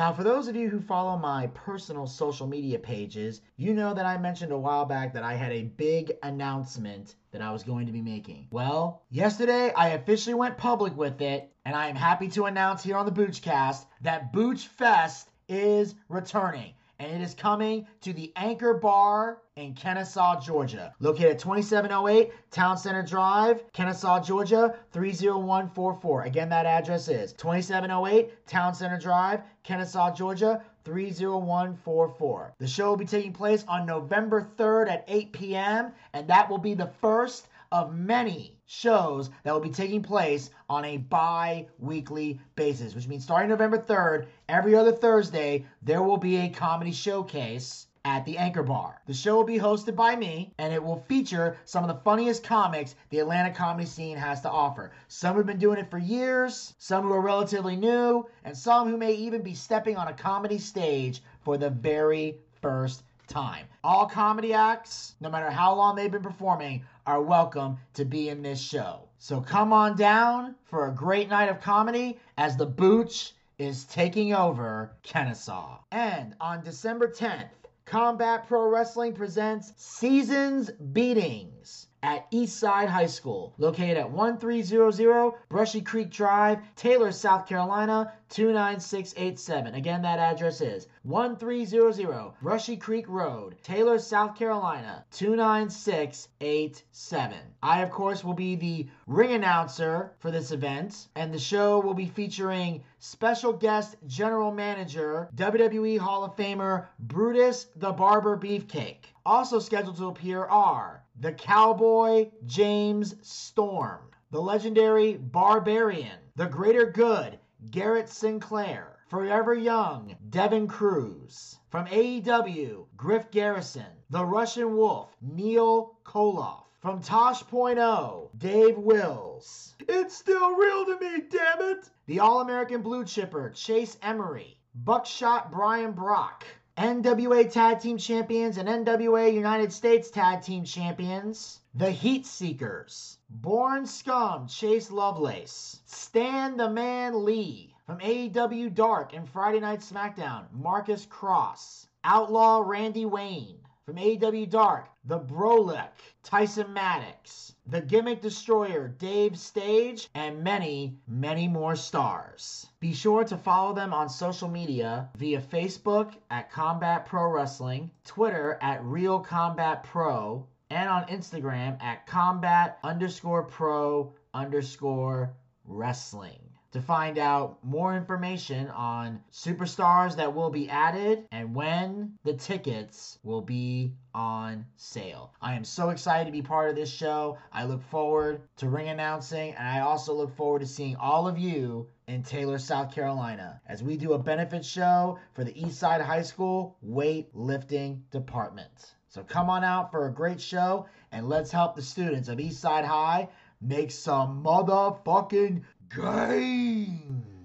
Now, for those of you who follow my personal social media pages, you know that I mentioned a while back that I had a big announcement that I was going to be making. Well, yesterday I officially went public with it, and I am happy to announce here on the Boochcast that Booch Fest is returning and it is coming to the Anchor Bar in Kennesaw, Georgia. Located at 2708 Town Center Drive, Kennesaw, Georgia, 30144. Again, that address is 2708 Town Center Drive, Kennesaw, Georgia, 30144. The show will be taking place on November 3rd at 8 p.m., and that will be the first of many shows that will be taking place on a bi weekly basis, which means starting November 3rd, every other Thursday, there will be a comedy showcase at the Anchor Bar. The show will be hosted by me, and it will feature some of the funniest comics the Atlanta comedy scene has to offer. Some who've been doing it for years, some who are relatively new, and some who may even be stepping on a comedy stage for the very first time. All comedy acts, no matter how long they've been performing, are welcome to be in this show. So come on down for a great night of comedy as the Booch is taking over Kennesaw. And on December 10th, Combat Pro Wrestling presents Seasons Beatings at Eastside High School, located at 1300 Brushy Creek Drive, Taylor, South Carolina 29687. Again, that address is 1300 Brushy Creek Road, Taylor, South Carolina 29687. I, of course, will be the ring announcer for this event, and the show will be featuring special guest general manager, WWE Hall of Famer Brutus the Barber Beefcake. Also scheduled to appear are the Cowboy James Storm, the legendary Barbarian, the Greater Good Garrett Sinclair, Forever Young Devin Cruz, from AEW Griff Garrison, the Russian Wolf Neil Koloff, from Tosh.0 Dave Wills. It's still real to me, damn it! The All American Blue Chipper Chase Emery, Buckshot Brian Brock. NWA Tag Team Champions and NWA United States Tag Team Champions, the Heat Seekers, Born Scum Chase Lovelace, Stan the Man Lee, from AEW Dark and Friday Night SmackDown, Marcus Cross, Outlaw Randy Wayne, from AEW Dark, The Brolic, Tyson Maddox, The Gimmick Destroyer, Dave Stage, and many, many more stars. Be sure to follow them on social media via Facebook at Combat Pro Wrestling, Twitter at Real Combat Pro, and on Instagram at Combat underscore Pro underscore Wrestling to find out more information on superstars that will be added and when the tickets will be on sale. I am so excited to be part of this show. I look forward to ring announcing, and I also look forward to seeing all of you in Taylor, South Carolina, as we do a benefit show for the Eastside High School weightlifting department. So come on out for a great show, and let's help the students of Eastside High make some motherfucking gains.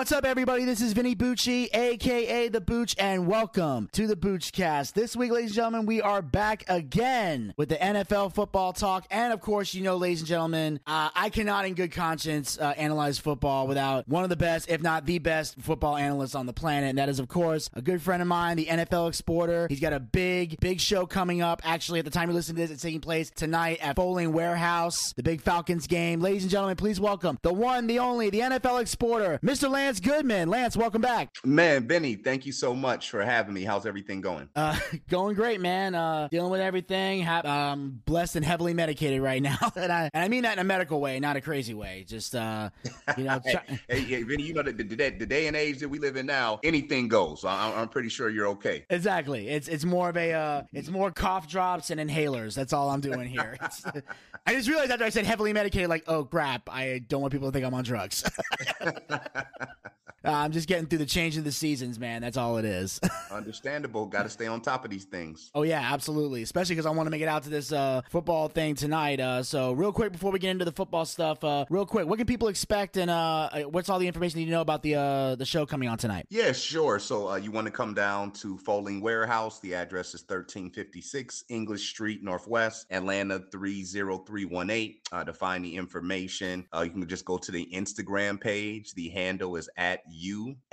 What's up, everybody? This is Vinny Bucci, aka The Booch, and welcome to the Boochcast. This week, ladies and gentlemen, we are back again with the NFL football talk. And of course, you know, ladies and gentlemen, uh, I cannot in good conscience uh, analyze football without one of the best, if not the best, football analysts on the planet. And that is, of course, a good friend of mine, the NFL Exporter. He's got a big, big show coming up. Actually, at the time you listen to this, it's taking place tonight at Fowling Warehouse, the big Falcons game. Ladies and gentlemen, please welcome the one, the only, the NFL Exporter, Mr. Lance Goodman. Lance, welcome back. Man, Vinny, thank you so much for having me. How's everything going? Uh, going great, man. Uh, dealing with everything. Ha- um, blessed and heavily medicated right now, and I and I mean that in a medical way, not a crazy way. Just uh, you know, try- hey, hey, Vinny, you know the, the, the, day and age that we live in now, anything goes. I'm, I'm pretty sure you're okay. Exactly. It's it's more of a uh, it's more cough drops and inhalers. That's all I'm doing here. I just realized after I said heavily medicated, like, oh crap, I don't want people to think I'm on drugs. Uh, I'm just getting through the change of the seasons, man. That's all it is. Understandable. Got to stay on top of these things. Oh yeah, absolutely. Especially because I want to make it out to this uh, football thing tonight. Uh, so real quick before we get into the football stuff, uh, real quick, what can people expect and uh, uh, what's all the information you need to know about the the show coming on tonight? Yeah, sure. So you want to come down to Fowling Warehouse. The address is 1356 English Street Northwest, Atlanta 30318. to find the information, you can just go to the Instagram page. The handle is at UFCATL.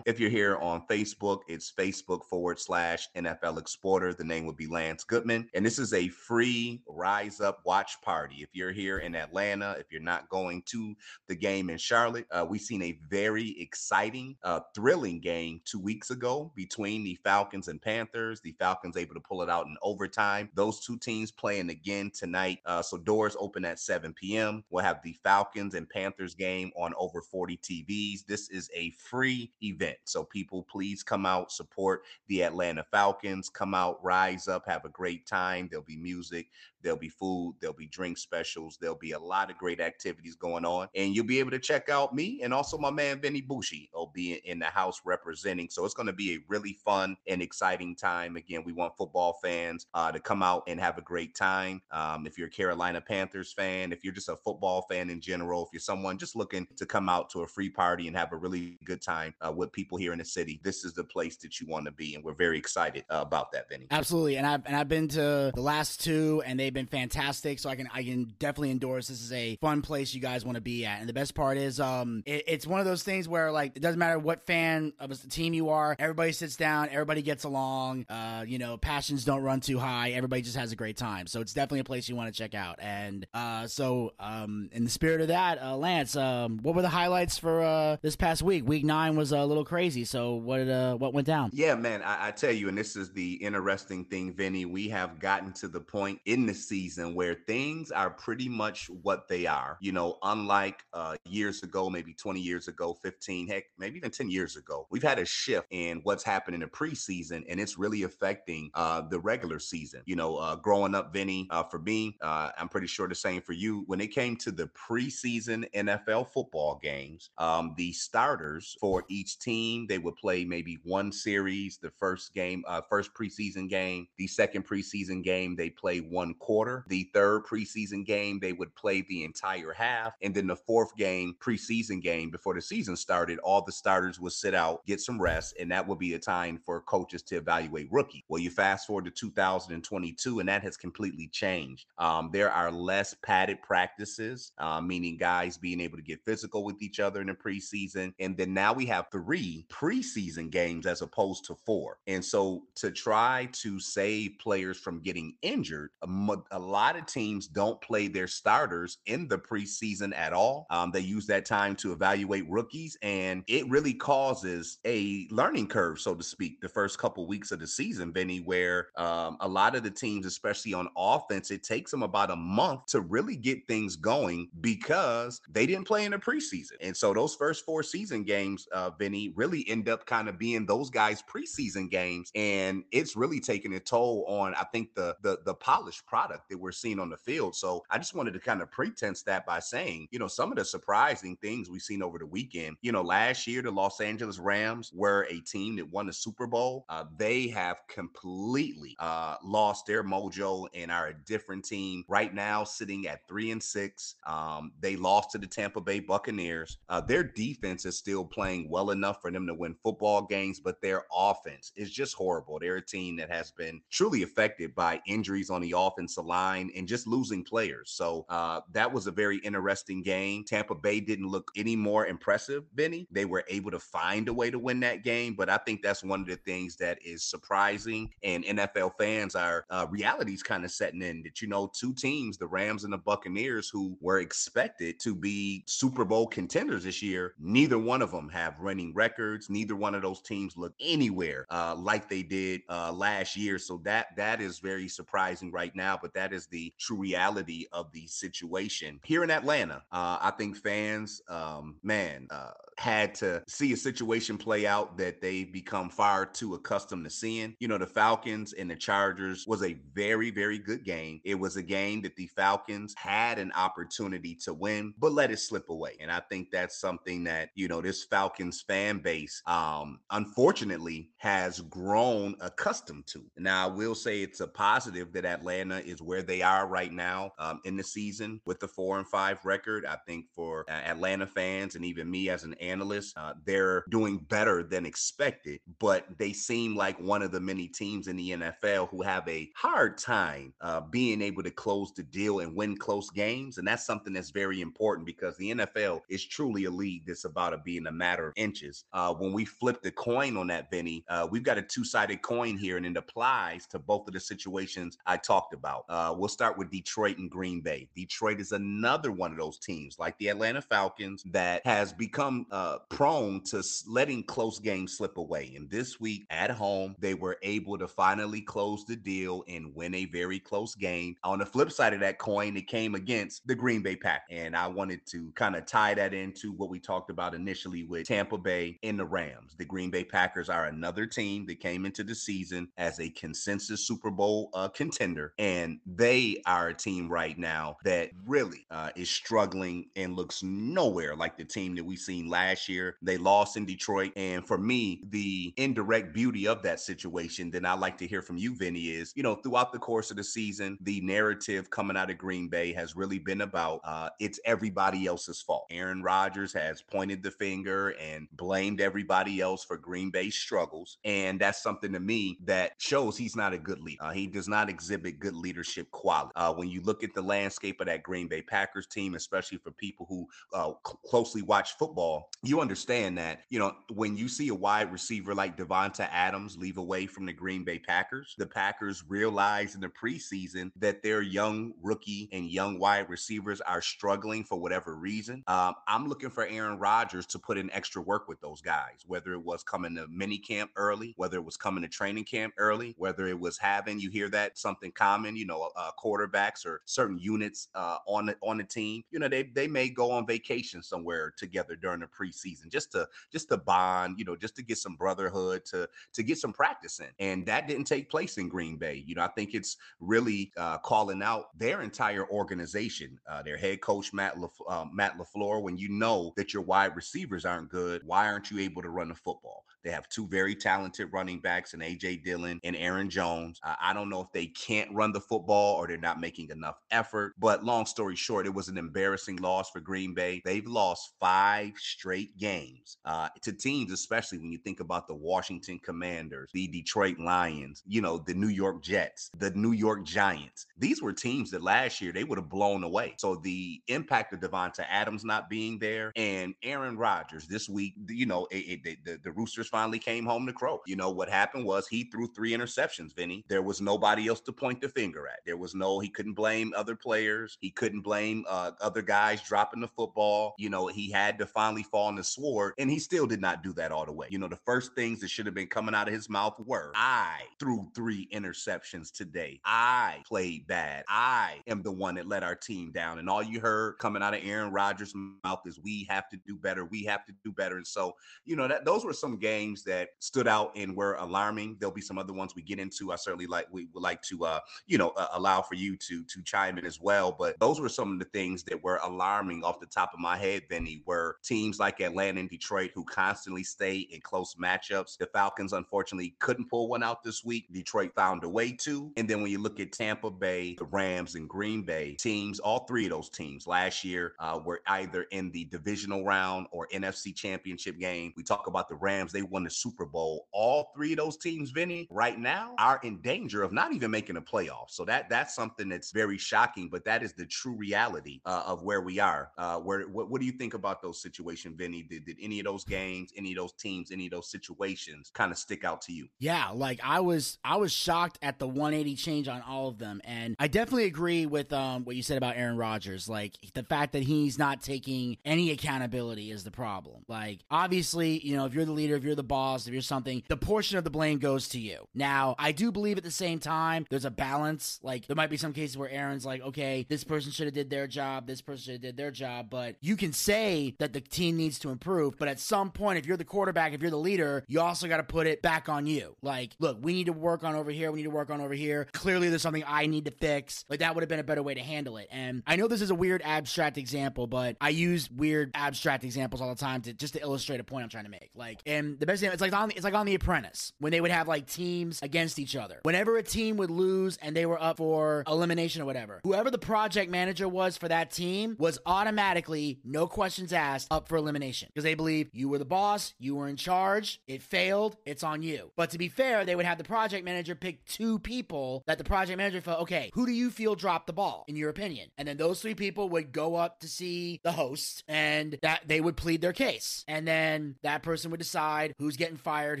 If you're here on Facebook, it's Facebook forward slash NFL Exporter. The name would be Lance Goodman. And this is a free Rise Up watch party. If you're here in Atlanta, if you're not going to the game in Charlotte, uh, we've seen a very exciting, uh, thrilling game two weeks ago between the Falcons and Panthers. The Falcons able to pull it out in overtime. Those two teams playing again tonight. Uh, so doors open at 7 p.m. We'll have the Falcons and Panthers game on over 40 TVs. This is a free event. So people please come out, support the Atlanta Falcons, come out, rise up, have a great time. There'll be music, There'll be food, there'll be drink specials, there'll be a lot of great activities going on. And you'll be able to check out me and also my man Vinny Bucci will be in the house representing. So it's going to be a really fun and exciting time. Again, we want football fans uh, to come out and have a great time. Um, if you're a Carolina Panthers fan, if you're just a football fan in general, if you're someone just looking to come out to a free party and have a really good time uh, with people here in the city, this is the place that you want to be. And we're very excited uh, about that, Vinny. Absolutely. And I've, and I've been to the last two and they they've been fantastic. So I can I can definitely endorse. This is a fun place you guys want to be at. And the best part is, um, it, it's one of those things where like it doesn't matter what fan of a team you are, everybody sits down, everybody gets along. Uh, you know, passions don't run too high. Everybody just has a great time. So it's definitely a place you want to check out. And uh, so um, in the spirit of that, uh, Lance, um, what were the highlights for uh this past week? Week nine was a little crazy. So what uh what went down? Yeah, man, I, I tell you, and this is the interesting thing, Vinny. We have gotten to the point in the season where things are pretty much what they are. You know, unlike uh, years ago, maybe 20 years ago, 15, heck, maybe even 10 years ago, we've had a shift in what's happening in the preseason, and it's really affecting uh, the regular season. You know, uh, growing up, Vinny, uh, for me, uh, I'm pretty sure the same for you. When it came to the preseason NFL football games, um, the starters for each team, they would play maybe one series, the first game, uh, first preseason game, the second preseason game, they play one quarter. The third preseason game, they would play the entire half. And then the fourth game, preseason game, before the season started, all the starters would sit out, get some rest, and that would be a time for coaches to evaluate rookie. Well, you fast forward to 2022, and that has completely changed. Um, there are less padded practices, uh, meaning guys being able to get physical with each other in the preseason. And then now we have three preseason games as opposed to four. And so to try to save players from getting injured, a, a lot of teams don't play their starters in the preseason at all. Um, they use that time to evaluate rookies, and it really causes a learning curve, so to speak, the first couple weeks of the season, Vinny, where um, a lot of the teams, especially on offense, it takes them about a month to really get things going because they didn't play in the preseason. And so those first four season games, uh, Vinny, really end up kind of being those guys' preseason games. And it's really taking a toll on, I think, the the the polished product product that we're seeing on the field. So I just wanted to kind of pretense that by saying, you know, some of the surprising things we've seen over the weekend. You know, last year the Los Angeles Rams were a team that won the Super Bowl. Uh, they have completely uh, lost their mojo and are a different team right now, sitting at three and six. Um, they lost to the Tampa Bay Buccaneers. Uh, their defense is still playing well enough for them to win football games, but their offense is just horrible. They're a team that has been truly affected by injuries on the offensive line and just losing players. So uh, that was a very interesting game. Tampa Bay didn't look any more impressive, Vinny. They were able to find a way to win that game, but I think that's one of the things that is surprising. And NFL fans are uh, realities kind of setting in that you know two teams, the Rams and the Buccaneers, who were expected to be Super Bowl contenders this year. Neither one of them have running records. Neither one of those teams look anywhere uh, like they did uh, last year. So that that is very surprising right now. But that is the true reality of the situation here in Atlanta. Uh, I think fans, um, man, uh, had to see a situation play out that they've become far too accustomed to seeing. You know, the Falcons and the Chargers was a very, very good game. It was a game that the Falcons had an opportunity to win, but let it slip away. And I think that's something that, you know, this Falcons fan base, um, unfortunately, has grown accustomed to. Now, I will say it's a positive that Atlanta is where they are right now um, in the season with the four and five record. I think for uh, Atlanta fans and even me as an analysts. Uh, they're doing better than expected, but they seem like one of the many teams in the NFL who have a hard time uh, being able to close the deal and win close games. And that's something that's very important because the NFL is truly a league that's about it being a matter of inches. Uh, when we flip the coin on that, Vinny, uh, we've got a two sided coin here, and it applies to both of the situations I talked about. Uh, we'll start with Detroit and Green Bay. Detroit is another one of those teams, like the Atlanta Falcons, that has become uh, prone to letting close games slip away. And this week at home, they were able to finally close the deal and win a very close game. On the flip side of that coin, it came against the Green Bay Pack. And I wanted to kind of tie that into what we talked about initially with Tampa Bay and the Rams. The Green Bay Packers are another team that came into the season as a consensus Super Bowl uh, contender. And they are a team right now that really uh, is struggling and looks nowhere like the team that we've seen last last year. They lost in Detroit. And for me, the indirect beauty of that situation, then I like to hear from you, Vinny, is, you know, throughout the course of the season, the narrative coming out of Green Bay has really been about uh, it's everybody else's fault. Aaron Rodgers has pointed the finger and blamed everybody else for Green Bay's struggles. And that's something to me that shows he's not a good leader. Uh, he does not exhibit good leadership quality. Uh, when you look at the landscape of that Green Bay Packers team, especially for people who uh, cl- closely watch football, you understand that, you know, when you see a wide receiver like Davante Adams leave away from the Green Bay Packers, the Packers realize in the preseason that their young rookie and young wide receivers are struggling for whatever reason. Um, I'm looking for Aaron Rodgers to put in extra work with those guys, whether it was coming to mini camp early, whether it was coming to training camp early, whether it was having, you hear that something common, you know, uh, quarterbacks or certain units uh, on the, on the team, you know, they, they may go on vacation somewhere together during the preseason just to just to bond, you know, just to get some brotherhood, to to get some practice in. And that didn't take place in Green Bay. You know, I think it's really uh, calling out their entire organization, uh, their head coach Matt uh, Matt LaFleur. When you know that your wide receivers aren't good, why aren't you able to run the football? They have two very talented running backs and AJ Dillon and Aaron Jones. Uh, I don't know if they can't run the football or they're not making enough effort. But long story short, it was an embarrassing loss for Green Bay. They've lost five straight games uh, to teams, especially when you think about the Washington Commanders, the Detroit Lions, you know, the New York Jets, the New York Giants. These were teams that last year they would have blown away. So the impact of Davante Adams not being there and Aaron Rodgers this week, you know, it, it, the, the Roosters finally came home to crow. You know, what happened was he threw three interceptions, Vinny. There was nobody else to point the finger at. There was no, he couldn't blame other players. He couldn't blame uh, other guys dropping the football. You know, he had to finally fall on the sword, and he still did not do that all the way. You know, the first things that should have been coming out of his mouth were, I threw three interceptions today. I played bad. I am the one that let our team down. And all you heard coming out of Aaron Rodgers' mouth is, we have to do better. We have to do better. And so, you know, that those were some games games that stood out and were alarming. There'll be some other ones we get into. I certainly like we would like to uh, you know uh, allow for you to to chime in as well. But those were some of the things that were alarming off the top of my head. Vinny, were teams like Atlanta and Detroit who constantly stay in close matchups. The Falcons unfortunately couldn't pull one out this week. Detroit found a way to. And then when you look at Tampa Bay, the Rams, and Green Bay teams, all three of those teams last year uh, were either in the divisional round or NFC Championship game. We talk about the Rams; they won the Super Bowl. All three of those teams, Vinny, right now are in danger of not even making a playoff. So that that's something that's very shocking, but that is the true reality uh, of where we are. Uh, where what, what do you think about those situations, Vinny? Did, did any of those games, any of those teams, any of those situations kind of stick out to you? Yeah, like I was I was shocked at the 180 change on all of them, and I definitely agree with um, what you said about Aaron Rodgers. Like the fact that he's not taking any accountability is the problem. Like obviously, you know, if you're the leader, if you're the boss, if you're something, the portion of the blame goes to you. Now, I do believe at the same time there's a balance. Like there might be some cases where Aaron's like, okay, this person should have did their job, this person should have did their job, but you can say that the team needs to improve, but at some point, if you're the quarterback, if you're the leader, you also got to put it back on you. Like, look, we need to work on over here, we need to work on over here. Clearly, there's something I need to fix. Like that would have been a better way to handle it. And I know this is a weird abstract example, but I use weird abstract examples all the time to just to illustrate a point I'm trying to make. Like, and the best it's like on it's like on The Apprentice when they would have like teams against each other. Whenever a team would lose and they were up for elimination or whatever, whoever the project manager was for that team was automatically, no questions asked, up for elimination because they believe you were the boss, you were in charge, it failed, it's on you. But to be fair, they would have the project manager pick two people that the project manager felt, okay, who do you feel dropped the ball in your opinion? And then those three people would go up to see the host and that they would plead their case. And then that person would decide who's getting fired,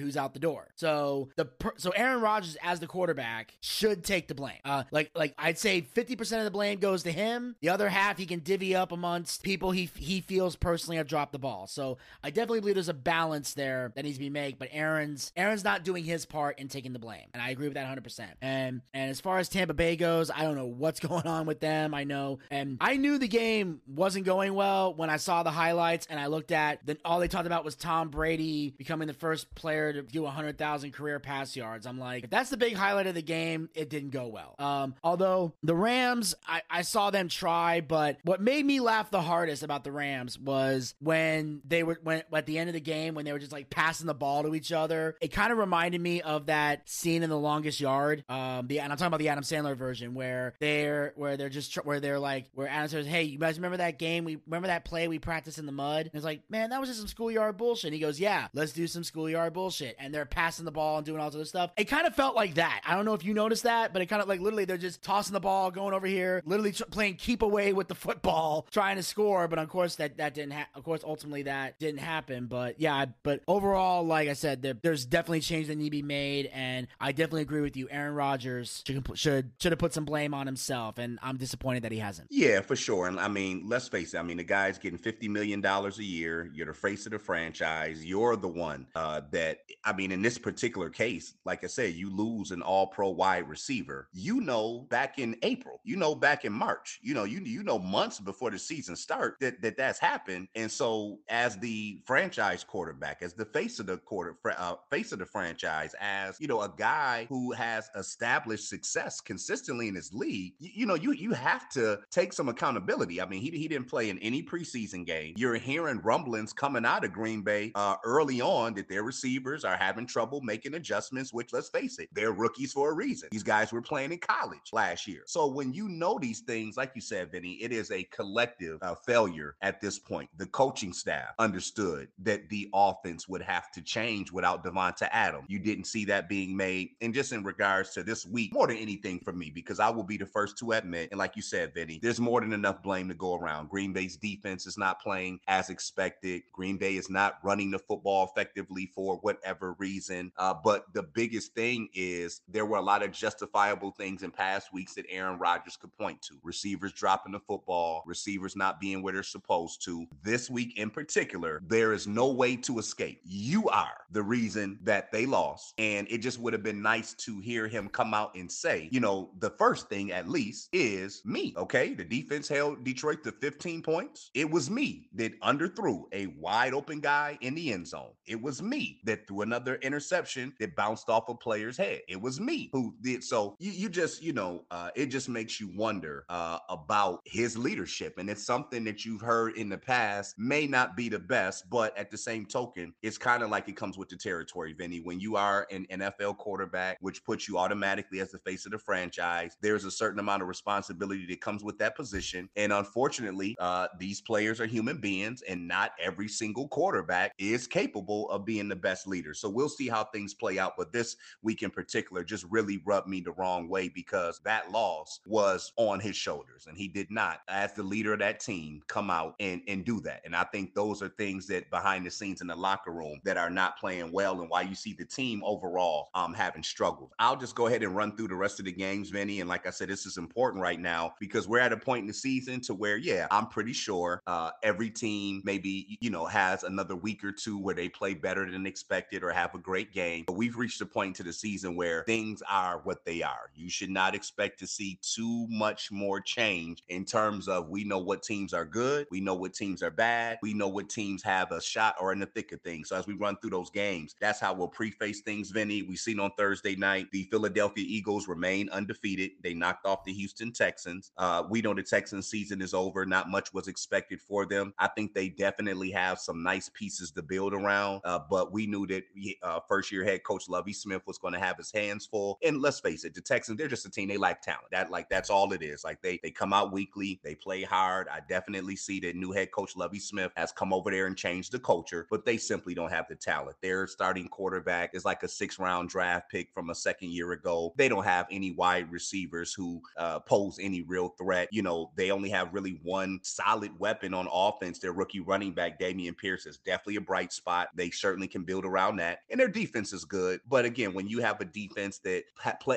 who's out the door. So the per- so Aaron Rodgers as the quarterback should take the blame. Uh, like like I'd say 50% of the blame goes to him. The other half he can divvy up amongst people he he feels personally have dropped the ball. So I definitely believe there's a balance there that needs to be made. But Aaron's Aaron's not doing his part in taking the blame, and I agree with that 100. percent And and as far as Tampa Bay goes, I don't know what's going on with them. I know, and I knew the game wasn't going well when I saw the highlights and I looked at then all they talked about was Tom Brady becoming the first player to do 100,000 career pass yards. I'm like, if that's the big highlight of the game, it didn't go well. Um, although the Rams, I, I saw them try, but what made me laugh the hardest about the Rams was when they were when at the end of the game when they were just like passing the ball to each other. It kind of reminded me of that scene in The Longest Yard. Um, the and I'm talking about the Adam Sandler version where they're where they're just where they're like where Adam says, "Hey, you guys remember that game? We remember that play we practiced in the mud?" And it's like, man, that was just some schoolyard bullshit. And he goes, "Yeah, let's do some schoolyard bullshit." And they're passing the ball and doing all this other stuff. It kind of felt like that. I don't know if you noticed that, but it kind of like literally they're just tossing the ball, going over here, literally tr- playing keep away with the football, trying to score. But of course that that didn't. Ha- of course, ultimately that didn't happen. But yeah, but overall, like I said, there, there's definitely change that need to be made, and I definitely agree with you. Aaron Rodgers should should should have put some blame on himself, and I'm disappointed that he hasn't. Yeah, for sure. And I mean, let's face it. I mean, the guy's getting fifty million dollars a year. You're the face of the franchise. You're the one uh, that I mean, in this particular case, like I said, you lose an All-Pro wide receiver. You know, back in April, you know, back in March, you know, you you know, months before the season start that that that's happened. And so, as the franchise quarterback, as the face of the quarter, uh, face of the franchise, as you know, a guy who has established success consistently in his league, you, you know, you you have to take some accountability. I mean, he he didn't play in any preseason game. You're hearing rumblings coming out of Green Bay uh, early on that their receivers are having trouble making adjustments. Which, let's face it, they're rookies for a reason. These guys were playing in college last year. So when you know these things, like you said, Vinny, it is a collective uh, failure at this point. The coaching staff understood that the offense would have to change without Davante Adam. You didn't see that being made. And just in regards to this week, more than anything for me, because I will be the first to admit, and like you said, Vinny, there's more than enough blame to go around. Green Bay's defense is not playing as expected. Green Bay is not running the football effectively for whatever reason. Uh, but the biggest thing is there were a lot of justifiable things in past weeks that Aaron Rodgers could point to. Receivers dropping the football, receivers not being where they're supposed to. This week in particular, there is no way to escape. You are the reason that they lost. And it just would have been nice to hear him come out and say, you know, the first thing at least is me. Okay. The defense held Detroit to 15 points. It was me that underthrew a wide open guy in the end zone. It was was me that threw another interception that bounced off a player's head. It was me who did. So you, you just, you know, uh, it just makes you wonder uh, about his leadership. And it's something that you've heard in the past may not be the best, but at the same token, it's kind of like it comes with the territory, Vinny. When you are an NFL quarterback, which puts you automatically as the face of the franchise, there's a certain amount of responsibility that comes with that position. And unfortunately, uh, these players are human beings, and not every single quarterback is capable of being the best leader. So we'll see how things play out. But this week in particular just really rubbed me the wrong way because that loss was on his shoulders, and he did not, as the leader of that team, come out and, and do that. And I think those are things that behind the scenes in the locker room that are not playing well, and why you see the team overall um, having struggled. I'll just go ahead and run through the rest of the games, Vinny. And like I said, this is important right now because we're at a point in the season to where, yeah, I'm pretty sure uh, every team maybe, you know, has another week or two where they play better than expected or have a great game. But we've reached a point to the season where things are what they are. You should not expect to see too much more change in terms of we know what teams are good, we know what teams are bad, we know what teams have a shot or in the thick of things. So as we run through those games, that's how we'll preface things, Vinny. We've seen on Thursday night the Philadelphia Eagles remain undefeated. They knocked off the Houston Texans. Uh, we know the Texans season is over. Not much was expected for them. I think they definitely have some nice pieces to build around. Uh, but we knew that uh, first year head coach Lovie Smith was going to have his hands full. And let's face it, the Texans, they're just a team. They lack talent. That like that's all it is. Like they they come out weekly, they play hard. I definitely see that new head coach Lovie Smith has come over there and changed the culture, but they simply don't have the talent. Their starting quarterback is like a six round draft pick from a second year ago. They don't have any wide receivers who uh, pose any real threat. You know, they only have really one solid weapon on offense. Their rookie running back, Dameon Pierce, is definitely a bright spot. They certainly can build around that. And their defense is good. But again, when you have a defense that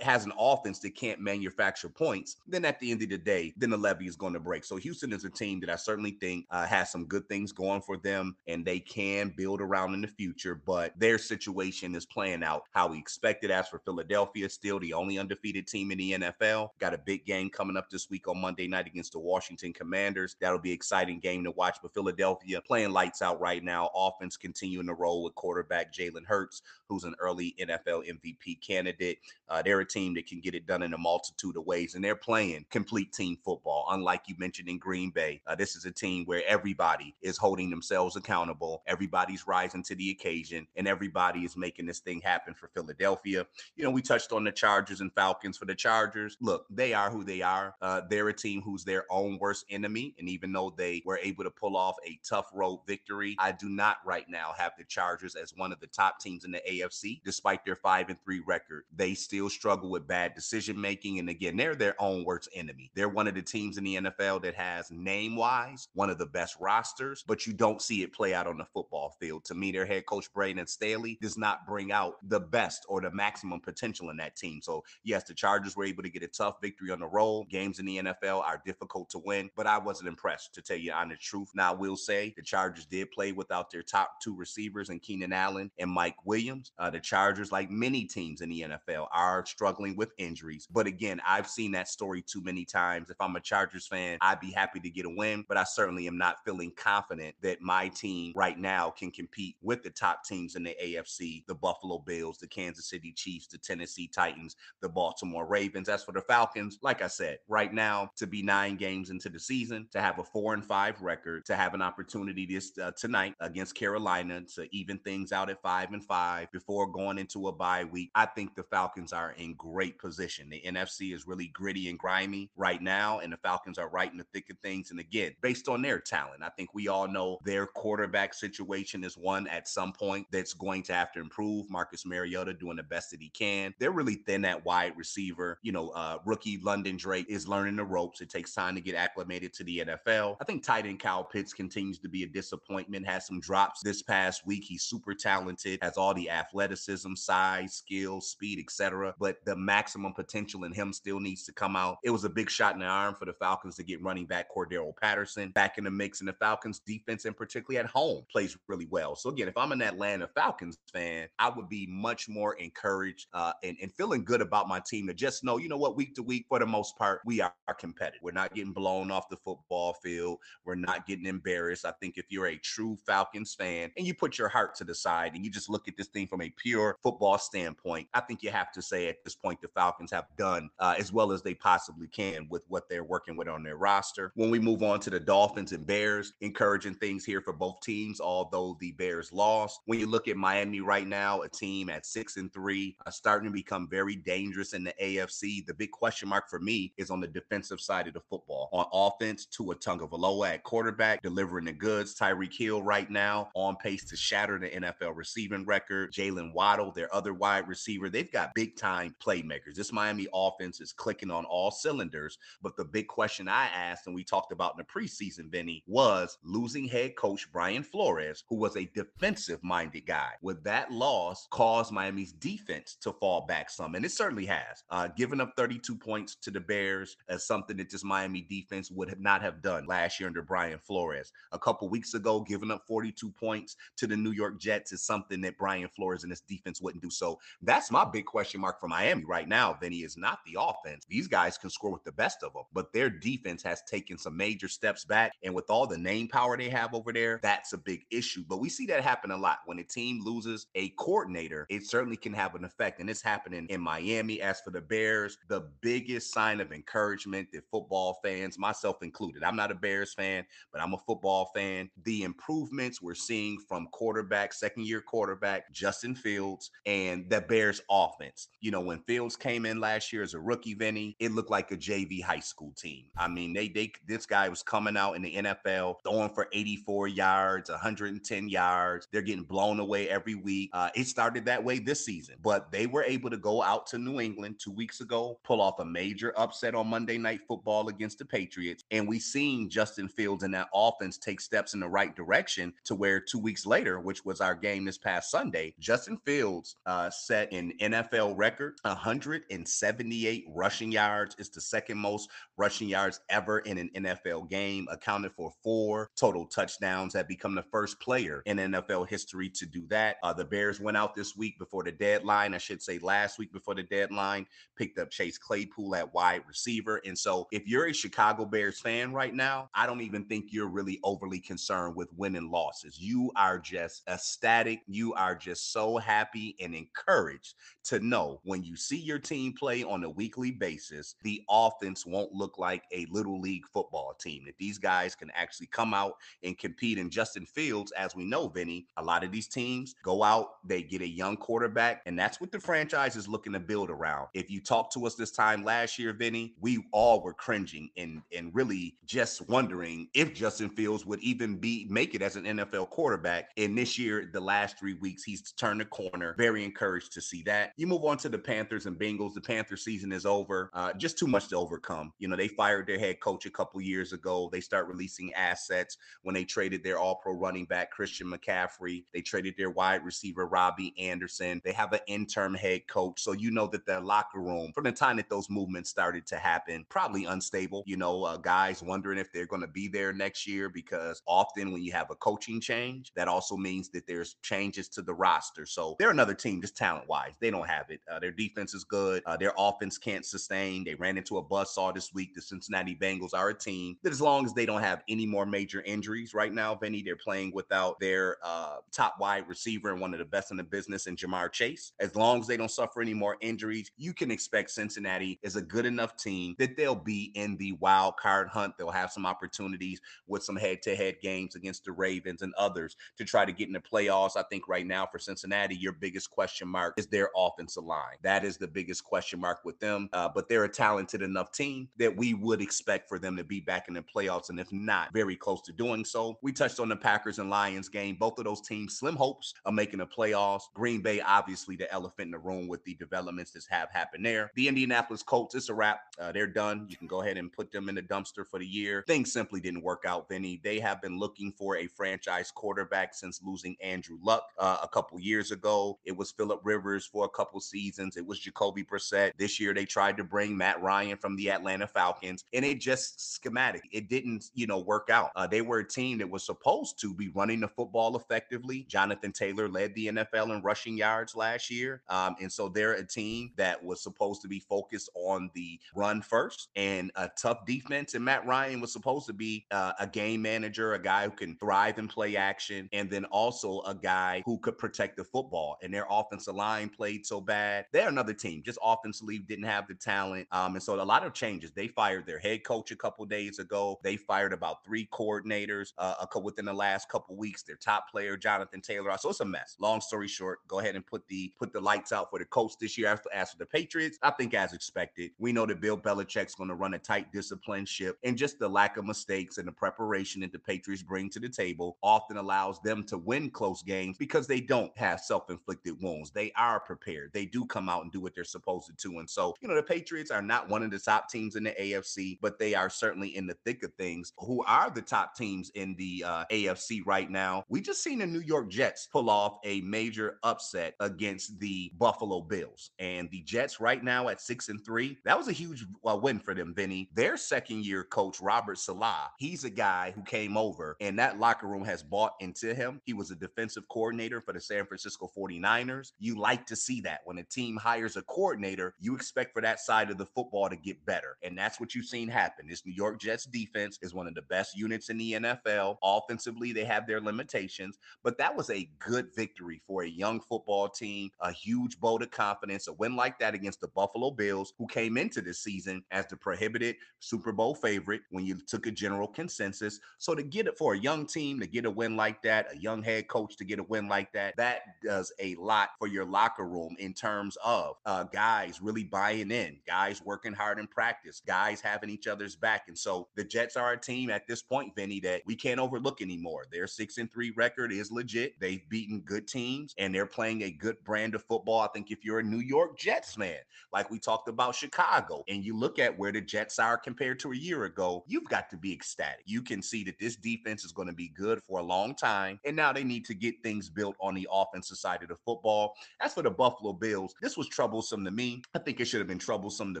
has an offense that can't manufacture points, then at the end of the day, then the levee is going to break. So Houston is a team that I certainly think uh, has some good things going for them and they can build around in the future. But their situation is playing out how we expected. As for Philadelphia, still the only undefeated team in the NFL. Got a big game coming up this week on Monday night against the Washington Commanders. That'll be exciting game to watch. But Philadelphia playing lights out right now. Offense continuing to roll with quarterback Jalen Hurts, who's an early NFL MVP candidate. Uh, they're a team that can get it done in a multitude of ways, and they're playing complete team football. Unlike you mentioned in Green Bay, uh, this is a team where everybody is holding themselves accountable. Everybody's rising to the occasion, and everybody is making this thing happen for Philadelphia. You know, we touched on the Chargers and Falcons. For the Chargers, look, they are who they are. Uh, they're a team who's their own worst enemy, and even though they were able to pull off a tough road victory, I do not right now have the Chargers as one of the top teams in the AFC, despite their five and three record. They still struggle with bad decision making, and again, they're their own worst enemy. They're one of the teams in the NFL that has name wise one of the best rosters, but you don't see it play out on the football field. To me, their head coach Brandon Staley does not bring out the best or the maximum potential in that team. So yes, the Chargers were able to get a tough victory on the road. Games in the NFL are difficult to win, but I wasn't impressed to tell you honest truth. Now I will say the Chargers did play without their top two receivers and Keenan Allen and Mike Williams. Uh, the Chargers, like many teams in the NFL, are struggling with injuries. But again, I've seen that story too many times. If I'm a Chargers fan, I'd be happy to get a win, but I certainly am not feeling confident that my team right now can compete with the top teams in the AFC, the Buffalo Bills, the Kansas City Chiefs, the Tennessee Titans, the Baltimore Ravens. As for the Falcons, like I said, right now to be nine games into the season, to have a four and five record, to have an opportunity this uh, tonight against Carolina to even things out at five and five before going into a bye week. I think the Falcons are in great position. The NFC is really gritty and grimy right now, and the Falcons are right in the thick of things. And again, based on their talent, I think we all know their quarterback situation is one at some point that's going to have to improve. Marcus Mariota doing the best that he can. They're really thin at wide receiver. You know, uh, rookie London Drake is learning the ropes. It takes time to get acclimated to the NFL. I think tight end Kyle Pitts continues to be a disappointment. Has some drops this past week. He's super talented, has all the athleticism, size, skill, speed, etc. But the maximum potential in him still needs to come out. It was a big shot in the arm for the Falcons to get running back Cordarrelle Patterson back in the mix, and the Falcons defense, and particularly at home, plays really well. So again, if I'm an Atlanta Falcons fan, I would be much more encouraged uh, and, and feeling good about my team to just know, you know what, week to week, for the most part, we are competitive. We're not getting blown off the football field. We're not getting embarrassed. I think if you're a true Falcons fan and you put your to the side and you just look at this thing from a pure football standpoint, I think you have to say at this point the Falcons have done uh, as well as they possibly can with what they're working with on their roster. When we move on to the Dolphins and Bears, encouraging things here for both teams, although the Bears lost. When you look at Miami right now, a team at six and three, uh, starting to become very dangerous in the AFC. The big question mark for me is on the defensive side of the football. On offense, to a Tua Tagovailoa at quarterback, delivering the goods. Tyreek Hill right now on pace to shatter the NFL receiving record. Jaylen Waddle, their other wide receiver, they've got big time playmakers. This Miami offense is clicking on all cylinders. But the big question I asked, and we talked about in the preseason, Vinny, was losing head coach Brian Flores, who was a defensive minded guy. Would that loss cause Miami's defense to fall back some? And it certainly has. Uh, giving up 32 points to the Bears as something that this Miami defense would have not have done last year under Brian Flores. A couple weeks ago, giving up 42 points to the New York Jets is something that Brian Flores and his defense wouldn't do. So that's my big question mark for Miami right now, Vinny, is not the offense. These guys can score with the best of them, but their defense has taken some major steps back. And with all the name power they have over there, that's a big issue. But we see that happen a lot. When a team loses a coordinator, it certainly can have an effect. And it's happening in Miami. As for the Bears, the biggest sign of encouragement that football fans, myself included, I'm not a Bears fan, but I'm a football fan. The improvements we're seeing from quarterback, second year quarterback, Justin Fields, and the Bears offense. You know, when Fields came in last year as a rookie, Vinny, it looked like a JV high school team. I mean, they they this guy was coming out in the NFL throwing for 84 yards, 110 yards. They're getting blown away every week. Uh, it started that way this season, but they were able to go out to New England two weeks ago, pull off a major upset on Monday Night Football against the Patriots, and we seen Justin Fields and that offense take steps in the right direction to where two weeks later, which was our game this past Sunday, Justin Fields uh, set an NFL record 178 rushing yards. It's the second most rushing yards ever in an NFL game, accounted for four total touchdowns, have become the first player in NFL history to do that. Uh, the Bears went out this week before the deadline, I should say last week before the deadline, picked up Chase Claypool at wide receiver. And so if you're a Chicago Bears fan right now, I don't even think you're really overly concerned with winning losses. You are just ecstatic. You are just so happy and encouraged to know when you see your team play on a weekly basis, the offense won't look like a little league football team. That these guys can actually come out and compete. And Justin Fields, as we know, Vinny, a lot of these teams go out, they get a young quarterback, and that's what the franchise is looking to build around. If you talked to us this time last year, Vinny, we all were cringing and and really just wondering if Justin Fields would even be make it as an NFL quarterback. And this year, the last three weeks, he's turned the corner. Very encouraged to see that. You move on to the Panthers and Bengals. The Panther season is over. Uh, just too much to overcome. You know, they fired their head coach a couple years ago. They start releasing assets when they traded their all-pro running back Christian McCaffrey. They traded their wide receiver Robbie Anderson. They have an interim head coach, so you know that their locker room, from the time that those movements started to happen, probably unstable. You know, uh, guys wondering if they're going to be there next year because often when you have a coaching change, that also means that there's changes to the roster. So they're another team, just talent-wise, they don't have it. Uh, their defense is good. Uh, their offense can't sustain. They ran into a buzzsaw this week. The Cincinnati Bengals are a team that, as long as they don't have any more major injuries right now, Vinny, they're playing without their uh, top wide receiver and one of the best in the business in Ja'Marr Chase. As long as they don't suffer any more injuries, you can expect Cincinnati is a good enough team that they'll be in the wild card hunt. They'll have some opportunities with some head to head games against the Ravens and others to try to get in the playoffs. I think right now for Cincinnati, your biggest question mark is their offensive line. That is the biggest question mark with them. Uh, but they're a talented enough team that we would expect for them to be back in the playoffs. And if not, very close to doing so. We touched on the Packers and Lions game. Both of those teams, slim hopes of making the playoffs. Green Bay, obviously, the elephant in the room with the developments that have happened there. The Indianapolis Colts, it's a wrap. Uh, they're done. You can go ahead and put them in the dumpster for the year. Things simply didn't work out, Vinny. They have been looking for a franchise quarterback since losing Andrew Luck uh, a couple years ago. It was Philip Rivers for a couple seasons. It was Jacoby Brissett. This year, they tried to bring Matt Ryan from the Atlanta Falcons, and it just schematic. It didn't, you know, work out. Uh, they were a team that was supposed to be running the football effectively. Jonathan Taylor led the NFL in rushing yards last year, um, and so they're a team that was supposed to be focused on the run first and a tough defense. And Matt Ryan was supposed to be uh, a game manager, a guy who can thrive and play action, and then all also a guy who could protect the football. And their offensive line played so bad. They're another team, just offensively didn't have the talent. Um, and so a lot of changes. They fired their head coach a couple days ago. They fired about three coordinators uh, within the last couple weeks. Their top player, Jonathan Taylor. So it's a mess. Long story short, go ahead and put the put the lights out for the coach this year. For, as for the Patriots, I think as expected, we know that Bill Belichick's going to run a tight discipline ship, and just the lack of mistakes and the preparation that the Patriots bring to the table often allows them to win close games because they don't have self-inflicted wounds. They are prepared. They do come out and do what they're supposed to do. And so, you know, the Patriots are not one of the top teams in the AFC, but they are certainly in the thick of things. Who are the top teams in the uh, AFC right now? We just seen the New York Jets pull off a major upset against the Buffalo Bills, and the Jets right now at six and three. That was a huge uh, win for them, Vinny. Their second year coach Robert Saleh, he's a guy who came over, and that locker room has bought into him. He was a defensive coordinator for the San Francisco 49ers. You like to see that when a team hires a coordinator, you expect for that side of the football to get better. And that's what you've seen happen. This New York Jets defense is one of the best units in the NFL. Offensively, they have their limitations, but that was a good victory for a young football team, a huge vote of confidence. A win like that against the Buffalo Bills, who came into this season as the prohibited Super Bowl favorite when you took a general consensus. So to get it for a young team to get a win like that, a young head coach to get a win like that, that does a lot for your locker room in terms of uh, guys really buying in, guys working hard in practice, guys having each other's back. And so the Jets are a team at this point, Vinny, that we can't overlook anymore. Their six and three record is legit. They've beaten good teams and they're playing a good brand of football. I think if you're a New York Jets man, like we talked about Chicago, and you look at where the Jets are compared to a year ago, you've got to be ecstatic. You can see that this defense is going to be good for a long time. And now they need to get things built on the offensive side of the football. As for the Buffalo Bills, this was troublesome to me. I think it should have been troublesome to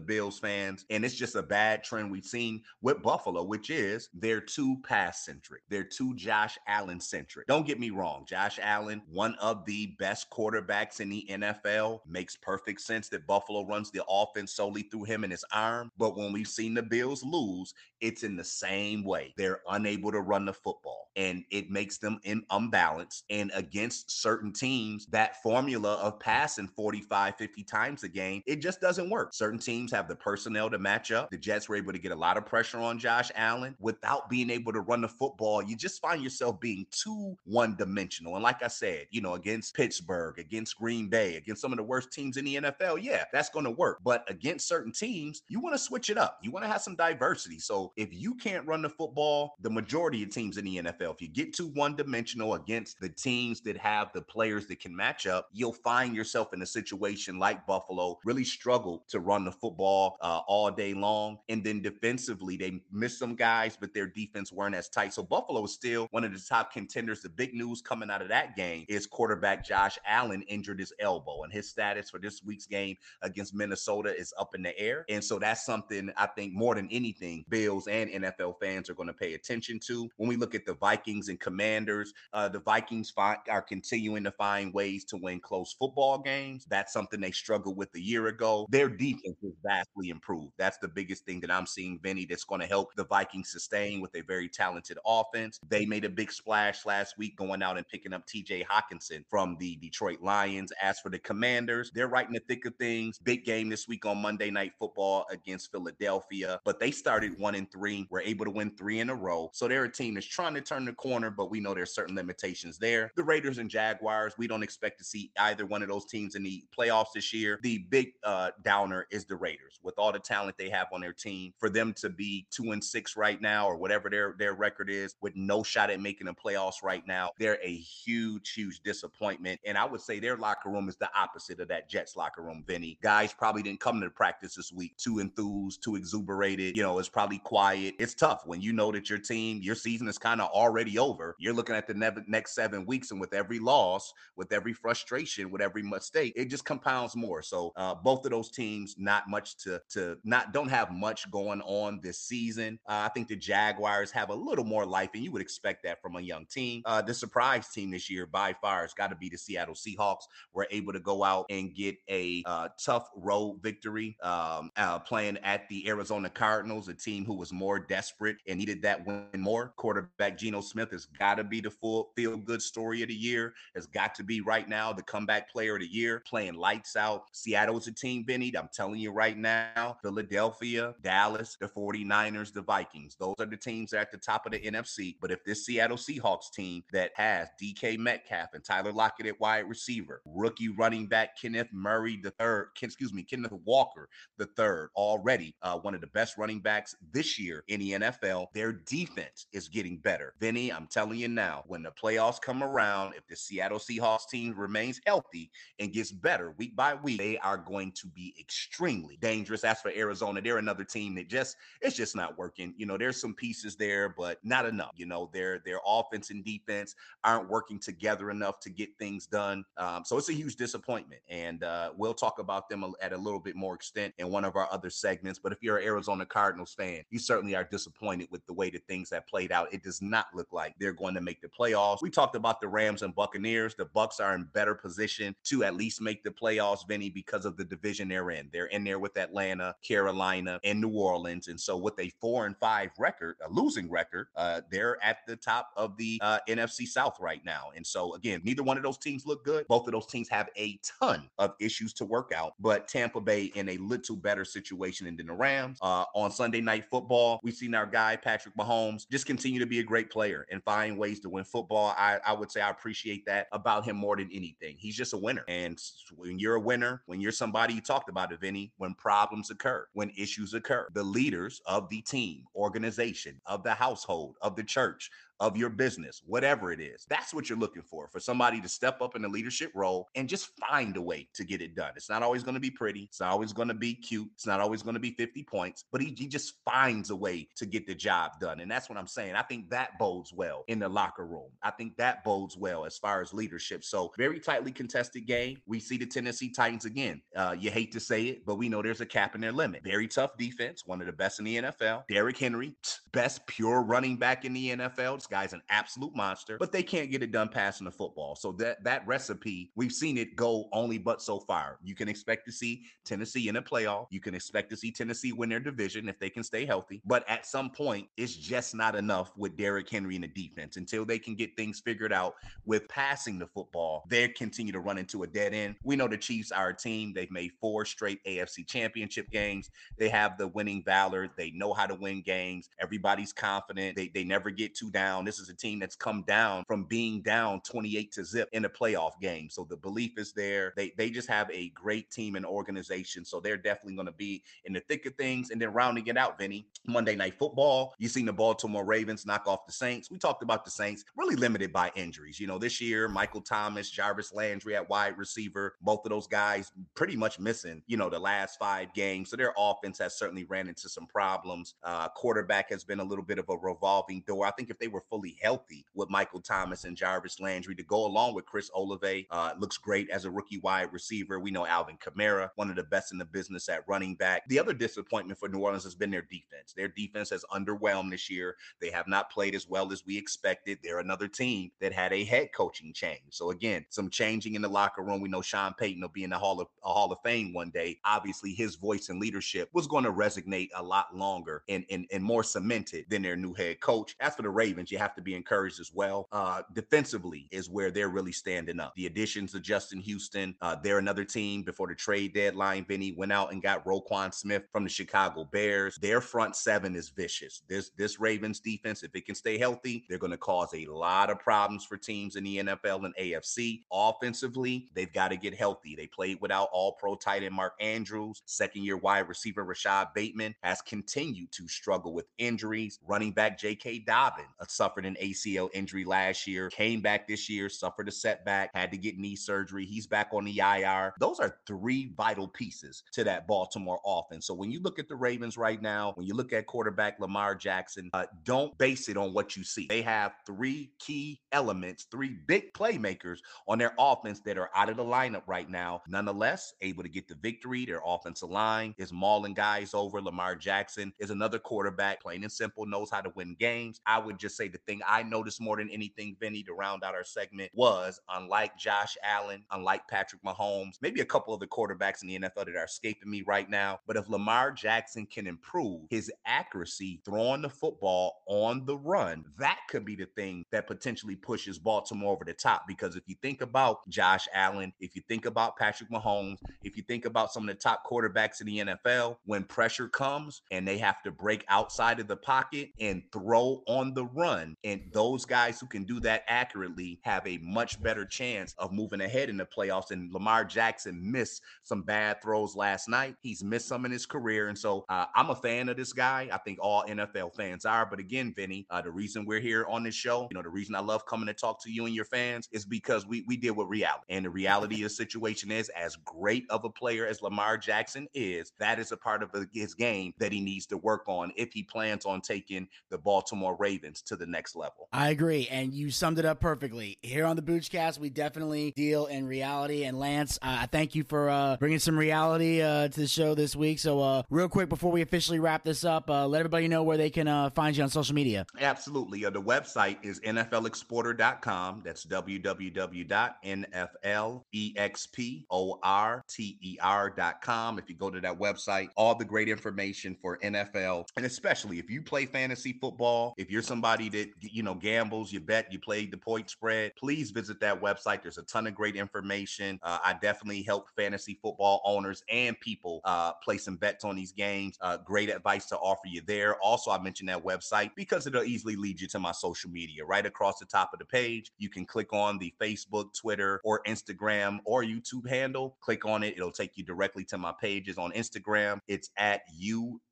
Bills fans. And it's just a bad trend we've seen with Buffalo, which is they're too pass centric. They're too Josh Allen centric. Don't get me wrong. Josh Allen, one of the best quarterbacks in the NFL, makes perfect sense that Buffalo runs the offense solely through him and his arm. But when we've seen the Bills lose, it's in the same way. They're unable to run the football and it makes them in unbalanced. And against certain teams, that formula of passing 45, 50 times a game, it just doesn't work. Certain teams have the personnel to match up. The Jets were able to get a lot of pressure on Josh Allen without being able to run the football. You just find yourself being too one dimensional. And like I said, you know, against Pittsburgh, against Green Bay, against some of the worst teams in the NFL, yeah, that's going to work. But against certain teams, you want to switch it up. You want to have some diversity. So if you can't run the football, the majority of teams in the NFL, if you get too one dimensional against the teams that have the players that can match up, you'll find yourself in a situation like Buffalo really struggle to run the football uh, all day long. And then defensively, they missed some guys, but their defense weren't as tight. So Buffalo is still one of the top contenders. The big news coming out of that game is quarterback Josh Allen injured his elbow, and his status for this week's game against Minnesota is up in the air. And so that's something I think more than anything, Bills and NFL fans are going to pay attention to. When we look at the Vikings and Commanders, uh, the Vikings fi- are continuing to find ways to win close football games. That's something they struggled with a year ago. Their defense is vastly improved. That's the biggest thing that I'm seeing, Vinny, that's going to help the Vikings sustain with a very talented offense. They made a big splash last week going out and picking up TJ Hockenson from the Detroit Lions. As for the Commanders, they're right in the thick of things. Big game this week on Monday Night Football against Philadelphia, but they started one and three, were able to win three in a row. So they're a team that's trying to turn the corner, but we know there's certain limitations there. The Raiders and Jaguars, we don't expect to see either one of those teams in the playoffs this year. The big uh, downer is the Raiders with all the talent they have on their team. For them to be two and six right now, or whatever their their record is, with no shot at making the playoffs right now, they're a huge, huge disappointment. And I would say their locker room is the opposite of that Jets locker room. Vinny, guys probably didn't come to practice this week too enthused, too exuberated. You know, it's probably quiet. It's tough when you know that your team, your season is kind of already over. You're looking at the ne- next seven weeks, and with every loss, with every frustration, with every mistake, it just compounds more. So uh, both of those teams, not much to to not don't have much going on this season. Uh, I think the Jaguars have a little more life, and you would expect that from a young team. Uh, the surprise team this year by far has got to be the Seattle Seahawks. Were able to go out and get a uh, tough road victory, um, uh, playing at the Arizona Cardinals, a team who was more desperate and needed that win more. Quarterback Geno Smith has got to be the full feel good story of the year. Has got to be right now the comeback player of the year, playing lights out. Seattle's a team, Vinny. I'm telling you right now, Philadelphia, Dallas, the 49ers, the Vikings. Those are the teams that are at the top of the NFC. But if this Seattle Seahawks team that has DK Metcalf and Tyler Lockett at wide receiver, rookie running back Kenneth Murray the third, excuse me, Kenneth Walker the third, already uh, one of the best running backs this year in the NFL. Their defense is getting better. Vinny, I'm telling you now, when the playoffs come around, if the Seattle Seahawks team remains healthy and gets better week by week, they are going to be extremely dangerous. As for Arizona, they're another team that just it's just not working. You know, there's some pieces there, but not enough. You know, their their offense and defense aren't working together enough to get things done. Um, so it's a huge disappointment, and uh, we'll talk about them at a little bit more extent in one of our other segments. But if you're an Arizona Cardinals fan, you certainly are disappointed with the way that things have played out. It does not look like they're going to make the playoffs. We talked about the Rams and Buccaneers. The Bucks are in better position to at least make the playoffs, Vinny, because of the division they're in. They're in there with Atlanta, Carolina, and New Orleans. And so with a four and five record, a losing record, uh, they're at the top of the uh, NFC South right now. And so again, neither one of those teams look good. Both of those teams have a ton of issues to work out, but Tampa Bay in a little better situation than the Rams. Uh, on Sunday night football, we've seen our guy Patrick Mahomes just continue to be a great player and find ways to win football. I, I would say I appreciate that about him more than anything. He's just a winner. And when you're a winner, when you're somebody you talked about it, Vinny, when problems occur, when issues occur, the leaders of the team, organization, of the household, of the church, of your business, whatever it is. That's what you're looking for, for somebody to step up in a leadership role and just find a way to get it done. It's not always going to be pretty. It's not always going to be cute. It's not always going to be 50 points, but he, he just finds a way to get the job done. And that's what I'm saying. I think that bodes well in the locker room. I think that bodes well as far as leadership. So very tightly contested game. We see the Tennessee Titans again. Uh, you hate to say it, but we know there's a cap in their limit. Very tough defense, one of the best in the NFL. Derrick Henry, best pure running back in the NFL guy's an absolute monster, but they can't get it done passing the football. So that that recipe, we've seen it go only but so far. You can expect to see Tennessee in a playoff. You can expect to see Tennessee win their division if they can stay healthy. But at some point, it's just not enough with Derrick Henry in the defense until they can get things figured out with passing the football. They continue to run into a dead end. We know the Chiefs are a team. They've made four straight AFC championship games. They have the winning valor. They know how to win games. Everybody's confident. They, they never get too down. This is a team that's come down from being down 28 to zip in a playoff game. So the belief is there. They they just have a great team and organization. So they're definitely going to be in the thick of things. And then rounding it out, Vinny, Monday night football. You seen the Baltimore Ravens knock off the Saints. We talked about the Saints, really limited by injuries. You know, this year, Michael Thomas, Jarvis Landry at wide receiver, both of those guys pretty much missing, you know, the last five games. So their offense has certainly ran into some problems. Uh, quarterback has been a little bit of a revolving door. I think if they were fully healthy with Michael Thomas and Jarvis Landry to go along with Chris Olave. Uh, looks great as a rookie wide receiver. We know Alvin Kamara, one of the best in the business at running back. The other disappointment for New Orleans has been their defense. Their defense has underwhelmed this year. They have not played as well as we expected. They're another team that had a head coaching change. So again, some changing in the locker room. We know Sean Payton will be in the Hall of Hall of Fame one day. Obviously, his voice and leadership was going to resonate a lot longer and, and, and more cemented than their new head coach. As for the Ravens, you have to be encouraged as well. Uh, defensively is where they're really standing up. The additions of Justin Houston, uh, they're another team before the trade deadline. Vinny went out and got Roquan Smith from the Chicago Bears. Their front seven is vicious. This this Ravens defense, if it can stay healthy, they're going to cause a lot of problems for teams in the NFL and AFC. Offensively, they've got to get healthy. They played without All Pro tight end Mark Andrews. Second year wide receiver Rashod Bateman has continued to struggle with injuries. Running back J.K. Dobbin uh, suffered an ACL injury last year, came back this year, suffered a setback, had to get knee surgery. He's back on the IR. Those are three vital pieces to that Baltimore offense. So when you look at the Ravens right now, when you look at quarterback Lamar Jackson, uh, don't base it on what you see. They have three key elements, three big playmakers on their offense that are out of the lineup right now. Nonetheless, able to get the victory. Their offensive line is mauling guys over. Lamar Jackson is another quarterback, plain and simple, knows how to win games. I would just say say the thing I noticed more than anything, Vinny, to round out our segment was unlike Josh Allen, unlike Patrick Mahomes, maybe a couple of the quarterbacks in the NFL that are escaping me right now. But if Lamar Jackson can improve his accuracy throwing the football on the run, that could be the thing that potentially pushes Baltimore over the top. Because if you think about Josh Allen, if you think about Patrick Mahomes, if you think about some of the top quarterbacks in the NFL, when pressure comes and they have to break outside of the pocket and throw on the run, and those guys who can do that accurately have a much better chance of moving ahead in the playoffs. And Lamar Jackson missed some bad throws last night. He's missed some in his career. And so uh, I'm a fan of this guy. I think all NFL fans are. But again, Vinny, uh, the reason we're here on this show, you know, the reason I love coming to talk to you and your fans is because we, we deal with reality. And the reality of the situation is, as great of a player as Lamar Jackson is, that is a part of his game that he needs to work on if he plans on taking the Baltimore Ravens to the next level. I agree. And you summed it up perfectly. Here on the Boochcast, we definitely deal in reality. And Lance, uh, I thank you for uh, bringing some reality uh, to the show this week. So, uh, real quick, before we officially wrap this up, uh, let everybody know where they can uh, find you on social media. Absolutely. the website is NFLexporter.com. That's www.nflexporter.com. If you go to that website, all the great information for NFL, and especially if you play fantasy football, if you're somebody that, you know, gambles, you bet, you play the point spread, please visit that website. There's a ton of great information. Uh, I definitely help fantasy football owners and people uh, place some bets on these games. Uh, great advice to offer you there. Also, I mentioned that website because it'll easily lead you to my social media. Right across the top of the page, you can click on the Facebook, Twitter, or Instagram or YouTube handle. Click on it, it'll take you directly to my pages on Instagram. It's at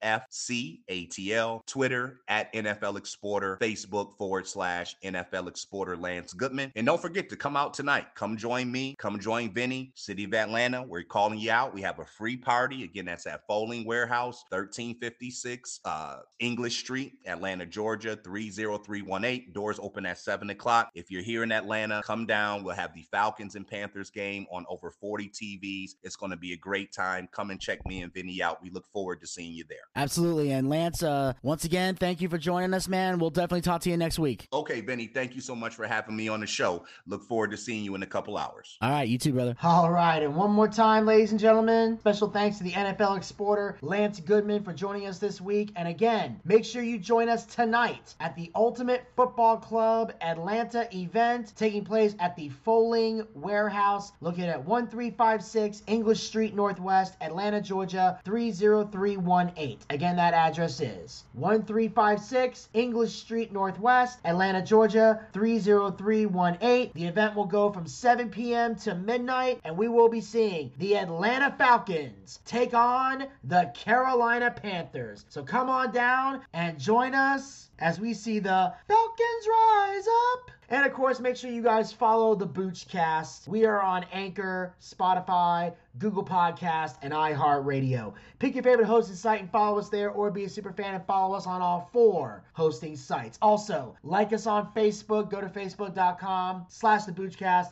UFCATL, Twitter at NFL Exporter, Facebook forward slash NFL Exporter Lance Goodman. And don't forget to come out tonight. Come join me. Come join Vinny, City of Atlanta. We're calling you out. We have a free party. Again, that's at Fowling Warehouse, 1356 uh, English Street, Atlanta, Georgia, 30318. Doors open at 7 o'clock. If you're here in Atlanta, come down. We'll have the Falcons and Panthers game on over 40 TVs. It's going to be a great time. Come and check me and Vinny out. We look forward to seeing you there. Absolutely. And Lance, uh, once again, thank you for joining us, man. We'll definitely talk to you next week. Okay, Vinny, thank you so much for having me on the show. Look forward to seeing you in a couple hours. All right, you too, brother. All right, and one more time, ladies and gentlemen, special thanks to the NFL exporter, Lance Goodman, for joining us this week. And again, make sure you join us tonight at the Ultimate Football Club Atlanta event taking place at the Fowling Warehouse, located at 1356 English Street Northwest, Atlanta, Georgia, 30318. Again, that address is 1356 English Street Northwest, Atlanta, Georgia, 30318. The event will go from 7 p.m. to midnight, and we will be seeing the Atlanta Falcons take on the Carolina Panthers. So come on down and join us as we see the Falcons rise up. And of course, make sure you guys follow the Boochcast. We are on Anchor, Spotify, Google Podcast, and iHeartRadio. Pick your favorite hosting site and follow us there, or be a super fan and follow us on all four hosting sites. Also, like us on Facebook. Go to facebook.com slash the.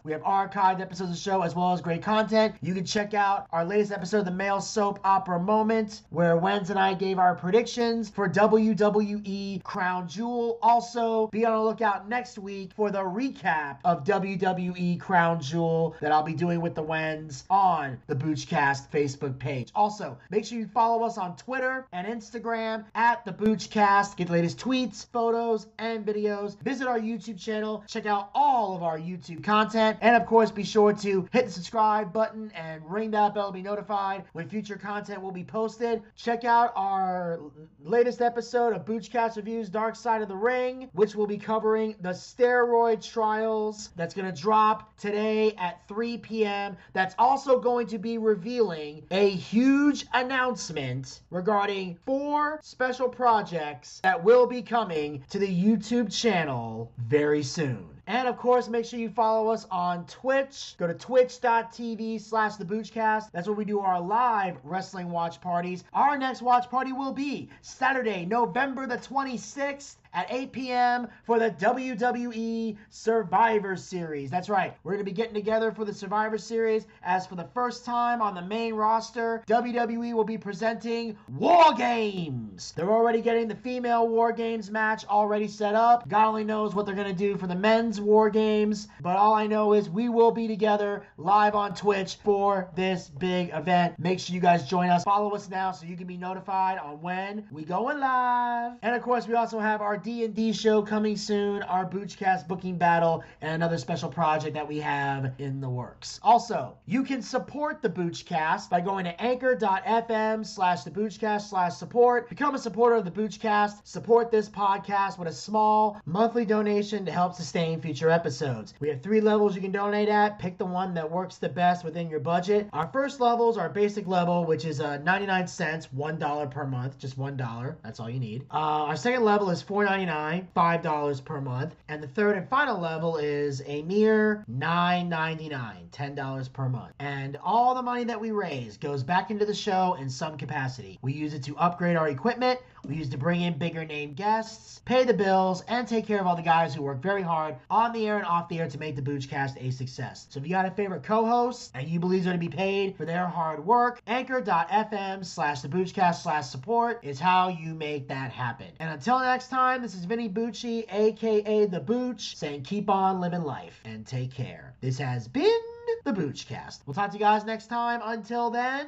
We have archived episodes of the show as well as great content. You can check out our latest episode the Male Soap Opera Moment, where Wenz and I gave our predictions for WWE Crown Jewel. Also, be on the lookout next week for the recap of WWE Crown Jewel that I'll be doing with the Wenz on the Boochcast Facebook page. Also, make sure you follow us on Twitter and Instagram at the Boochcast. Get the latest tweets, photos, and videos. Visit our YouTube channel. Check out all of our YouTube content. And of course, be sure to hit the subscribe button and ring that bell to be notified when future content will be posted. Check out our latest episode of Boochcast Reviews Dark Side of the Ring, which will be covering the steroid trials. That's going to drop today at 3 p.m. That's also going to be revealing a huge announcement regarding four special projects that will be coming to the YouTube channel very soon. And of course, make sure you follow us on Twitch. Go to twitch.tv slash the Boochcast. That's where we do our live wrestling watch parties. Our next watch party will be Saturday, November the 26th at 8 p.m. for the WWE Survivor Series. That's right. We're going to be getting together for the Survivor Series as for the first time on the main roster, WWE will be presenting War Games. They're already getting the female War Games match already set up. God only knows what they're going to do for the men's War Games, but all I know is we will be together live on Twitch for this big event. Make sure you guys join us. Follow us now so you can be notified on when we going live. And of course, we also have our D&D show coming soon, our Boochcast booking battle, and another special project that we have in the works. Also, you can support the Boochcast by going to anchor.fm slash the Boochcast slash support. Become a supporter of the Boochcast. Support this podcast with a small monthly donation to help sustain future episodes. We have three levels you can donate at. Pick the one that works the best within your budget. Our first levels are basic level, which is uh, 99 cents, $1 per month, just $1. That's all you need. Uh, our second level is $4.99, $5 per month. And the third and final level is a mere $9.99, $10 per month. And all the money that we raise goes back into the show in some capacity. We use it to upgrade our equipment, we used to bring in bigger name guests, pay the bills, and take care of all the guys who work very hard on the air and off the air to make the Boochcast a success. So if you got a favorite co-host and you believe they're going to be paid for their hard work, anchor.fm slash the Boochcast slash support is how you make that happen. And until next time, this is Vinny Bucci, aka The Booch, saying keep on living life and take care. This has been the Boochcast. We'll talk to you guys next time. Until then,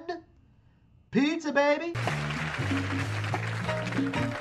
pizza baby.